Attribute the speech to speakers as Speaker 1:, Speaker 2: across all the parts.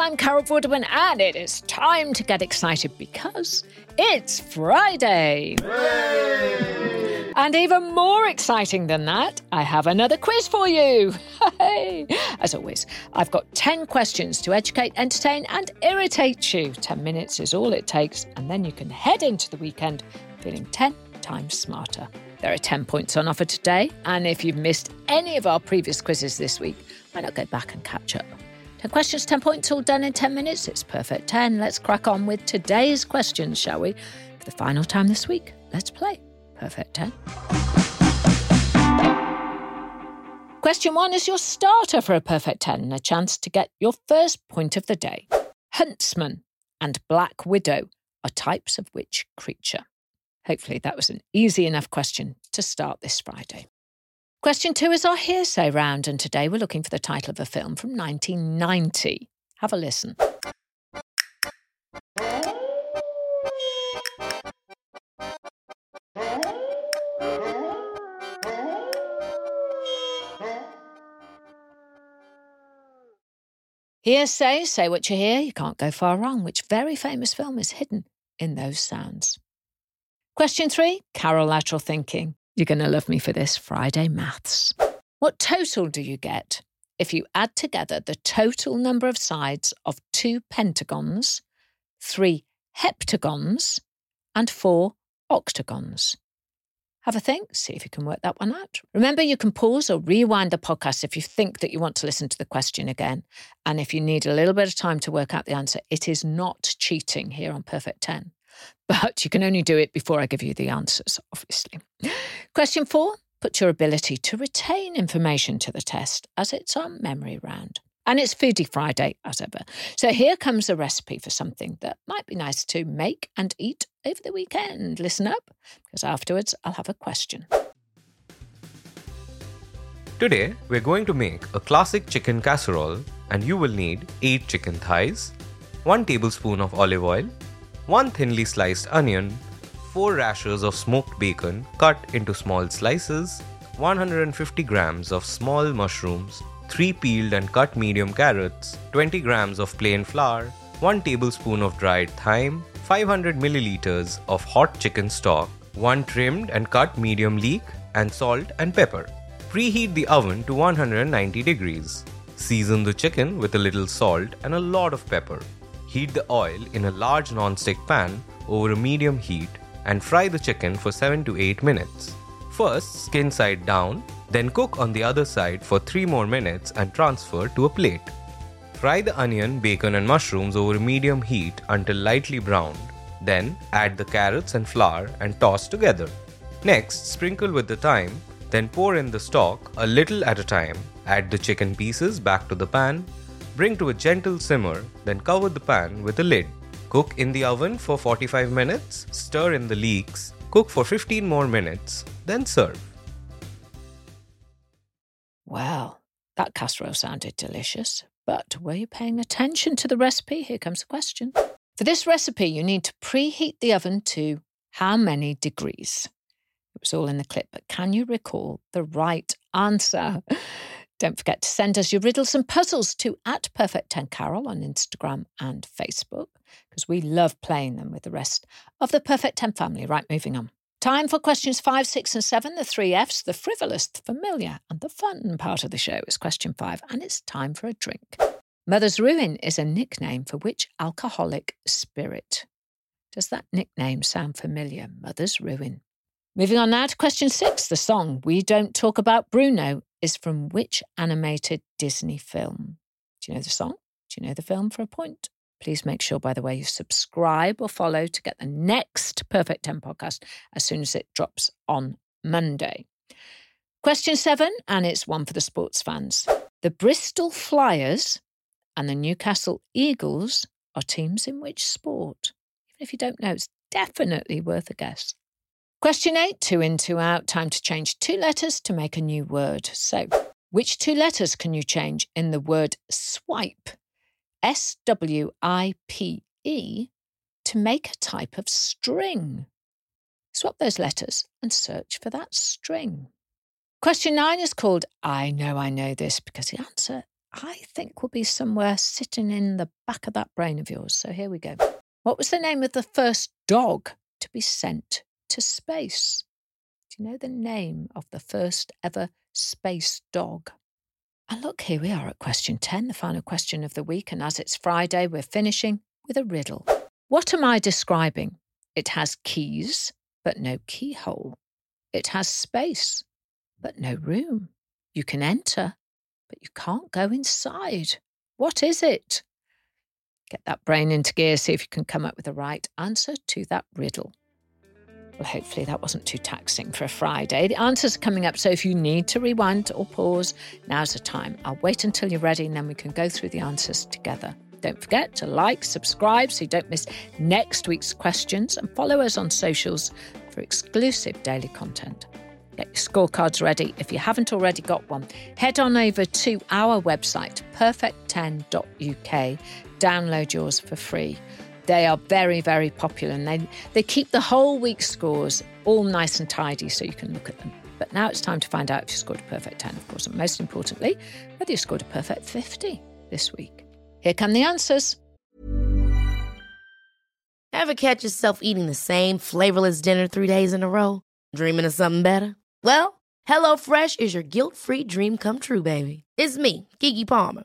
Speaker 1: I'm Carol Vorderman, and it is time to get excited because it's Friday. And even more exciting than that, I have another quiz for you. As always, I've got 10 questions to educate, entertain, and irritate you. 10 minutes is all it takes, and then you can head into the weekend feeling 10 times smarter. There are 10 points on offer today, and if you've missed any of our previous quizzes this week, why not go back and catch up? 10 questions, 10 points, all done in 10 minutes. It's perfect 10. Let's crack on with today's questions, shall we? For the final time this week, let's play Perfect 10. Question one is your starter for a perfect 10 a chance to get your first point of the day. Huntsman and Black Widow are types of which creature? Hopefully, that was an easy enough question to start this Friday. Question two is our hearsay round, and today we're looking for the title of a film from 1990. Have a listen. Hearsay, say what you hear, you can't go far wrong. Which very famous film is hidden in those sounds? Question three Carol lateral thinking. You're going to love me for this Friday maths. What total do you get if you add together the total number of sides of two pentagons, three heptagons, and four octagons? Have a think, see if you can work that one out. Remember, you can pause or rewind the podcast if you think that you want to listen to the question again. And if you need a little bit of time to work out the answer, it is not cheating here on Perfect 10. But you can only do it before I give you the answers, obviously. Question four put your ability to retain information to the test as it's our memory round. And it's Foodie Friday, as ever. So here comes a recipe for something that might be nice to make and eat over the weekend. Listen up, because afterwards I'll have a question.
Speaker 2: Today, we're going to make a classic chicken casserole, and you will need 8 chicken thighs, 1 tablespoon of olive oil, 1 thinly sliced onion, 4 rashers of smoked bacon cut into small slices, 150 grams of small mushrooms, 3 peeled and cut medium carrots, 20 grams of plain flour, 1 tablespoon of dried thyme, 500 milliliters of hot chicken stock, 1 trimmed and cut medium leek, and salt and pepper. Preheat the oven to 190 degrees. Season the chicken with a little salt and a lot of pepper. Heat the oil in a large non-stick pan over a medium heat and fry the chicken for 7 to 8 minutes. First, skin side down, then cook on the other side for 3 more minutes and transfer to a plate. Fry the onion, bacon, and mushrooms over medium heat until lightly browned. Then add the carrots and flour and toss together. Next, sprinkle with the thyme, then pour in the stock a little at a time. Add the chicken pieces back to the pan, bring to a gentle simmer, then cover the pan with a lid. Cook in the oven for 45 minutes, stir in the leeks, cook for 15 more minutes, then serve.
Speaker 1: Well, that casserole sounded delicious, but were you paying attention to the recipe? Here comes the question. For this recipe, you need to preheat the oven to how many degrees? It was all in the clip, but can you recall the right answer? Don't forget to send us your riddles and puzzles to at Perfect 10 Carol on Instagram and Facebook, because we love playing them with the rest of the Perfect 10 family. Right, moving on. Time for questions five, six, and seven, the three F's, the frivolous, the familiar, and the fun part of the show is question five, and it's time for a drink. Mother's Ruin is a nickname for which alcoholic spirit? Does that nickname sound familiar? Mother's Ruin. Moving on now to question six. The song We Don't Talk About Bruno is from which animated Disney film? Do you know the song? Do you know the film for a point? Please make sure, by the way, you subscribe or follow to get the next Perfect 10 podcast as soon as it drops on Monday. Question seven, and it's one for the sports fans. The Bristol Flyers and the Newcastle Eagles are teams in which sport? Even if you don't know, it's definitely worth a guess. Question eight, two in, two out. Time to change two letters to make a new word. So, which two letters can you change in the word swipe? S W I P E to make a type of string. Swap those letters and search for that string. Question nine is called I Know I Know This because the answer I think will be somewhere sitting in the back of that brain of yours. So here we go. What was the name of the first dog to be sent space? Do you know the name of the first ever space dog? And look, here we are at question 10, the final question of the week. And as it's Friday, we're finishing with a riddle. What am I describing? It has keys, but no keyhole. It has space, but no room. You can enter, but you can't go inside. What is it? Get that brain into gear, see if you can come up with the right answer to that riddle. Well, hopefully that wasn't too taxing for a Friday. The answers are coming up, so if you need to rewind or pause, now's the time. I'll wait until you're ready and then we can go through the answers together. Don't forget to like, subscribe so you don't miss next week's questions, and follow us on socials for exclusive daily content. Get your scorecards ready. If you haven't already got one, head on over to our website, perfect10.uk. Download yours for free. They are very, very popular and they, they keep the whole week's scores all nice and tidy so you can look at them. But now it's time to find out if you scored a perfect 10, of course, and most importantly, whether you scored a perfect 50 this week. Here come the answers.
Speaker 3: Ever catch yourself eating the same flavorless dinner three days in a row? Dreaming of something better? Well, HelloFresh is your guilt free dream come true, baby. It's me, Keke Palmer.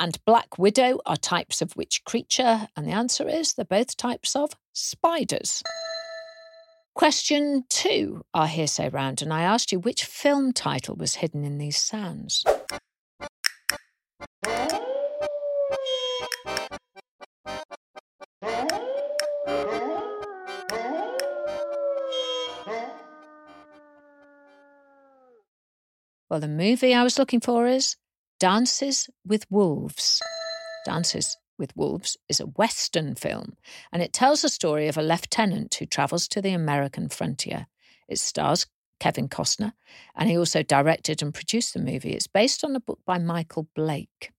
Speaker 1: and Black Widow are types of which creature? And the answer is they're both types of spiders. Question two, our hearsay round, and I asked you which film title was hidden in these sounds. Well, the movie I was looking for is Dances with Wolves. Dances with Wolves is a Western film, and it tells the story of a lieutenant who travels to the American frontier. It stars Kevin Costner, and he also directed and produced the movie. It's based on a book by Michael Blake.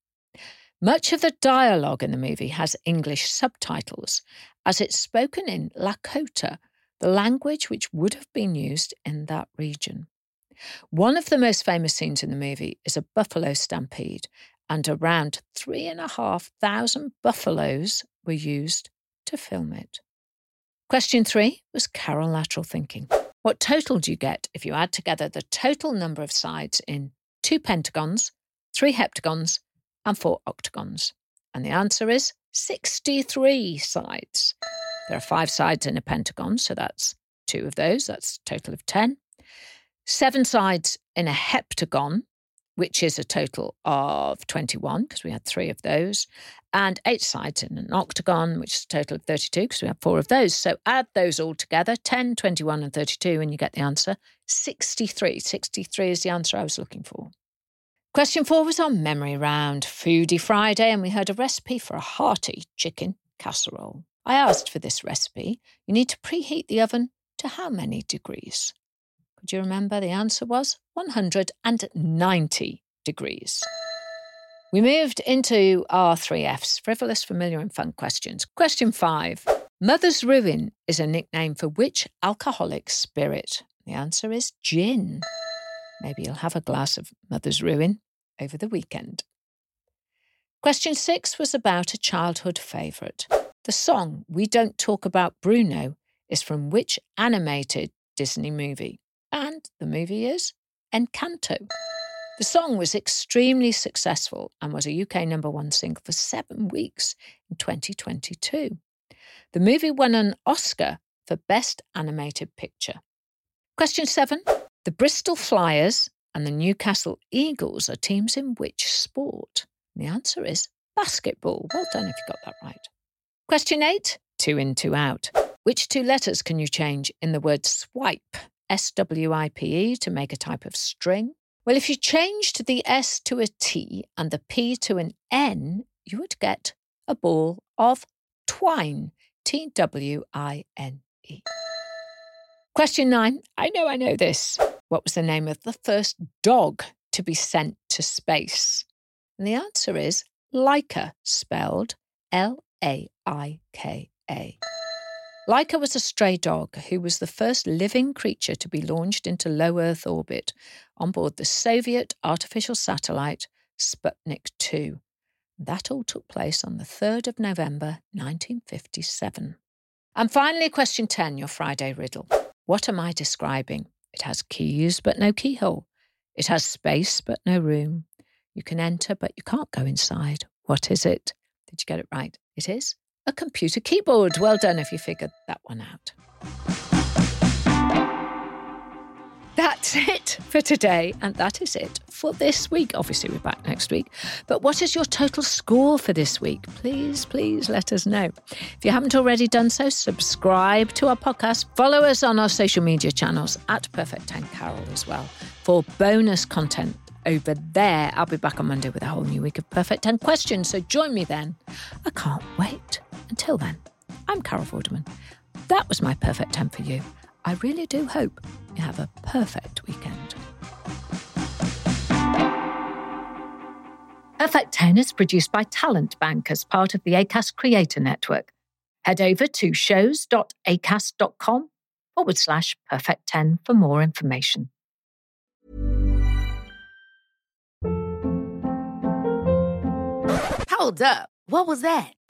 Speaker 1: Much of the dialogue in the movie has English subtitles, as it's spoken in Lakota, the language which would have been used in that region. One of the most famous scenes in the movie is a buffalo stampede, and around three and a half thousand buffaloes were used to film it. Question three was Carol lateral thinking. What total do you get if you add together the total number of sides in two pentagons, three heptagons, and four octagons? And the answer is 63 sides. There are five sides in a pentagon, so that's two of those, that's a total of 10 seven sides in a heptagon, which is a total of 21, because we had three of those, and eight sides in an octagon, which is a total of 32, because we have four of those. So add those all together 10, 21, and 32, and you get the answer 63. 63 is the answer I was looking for. Question four was on memory round, Foodie Friday, and we heard a recipe for a hearty chicken casserole. I asked for this recipe. You need to preheat the oven to how many degrees? Could you remember? The answer was 190 degrees. We moved into our three F's frivolous, familiar, and fun questions. Question five Mother's Ruin is a nickname for which alcoholic spirit? The answer is gin. Maybe you'll have a glass of Mother's Ruin over the weekend. Question six was about a childhood favourite. The song We Don't Talk About Bruno is from which animated Disney movie? And the movie is Encanto. The song was extremely successful and was a UK number one single for seven weeks in 2022. The movie won an Oscar for Best Animated Picture. Question seven The Bristol Flyers and the Newcastle Eagles are teams in which sport? And the answer is basketball. Well done if you got that right. Question eight Two in, two out. Which two letters can you change in the word swipe? S W I P E to make a type of string? Well, if you changed the S to a T and the P to an N, you would get a ball of twine. T W I N E. Question nine. I know I know this. What was the name of the first dog to be sent to space? And the answer is Laika, spelled L A I K A. Laika was a stray dog who was the first living creature to be launched into low Earth orbit on board the Soviet artificial satellite Sputnik 2. That all took place on the 3rd of November 1957. And finally, question 10, your Friday riddle. What am I describing? It has keys but no keyhole. It has space but no room. You can enter but you can't go inside. What is it? Did you get it right? It is a computer keyboard. Well done if you figured that one out. That's it for today, and that is it for this week. Obviously, we're back next week. But what is your total score for this week? Please, please let us know. If you haven't already done so, subscribe to our podcast, follow us on our social media channels at Perfect 10 Carol as well for bonus content over there. I'll be back on Monday with a whole new week of Perfect 10 questions, so join me then. I can't wait. Until then, I'm Carol Vorderman. That was my Perfect 10 for you. I really do hope you have a perfect weekend. Perfect 10 is produced by Talent Bank as part of the ACAST Creator Network. Head over to shows.acast.com forward slash perfect 10 for more information.
Speaker 3: Hold up. What was that?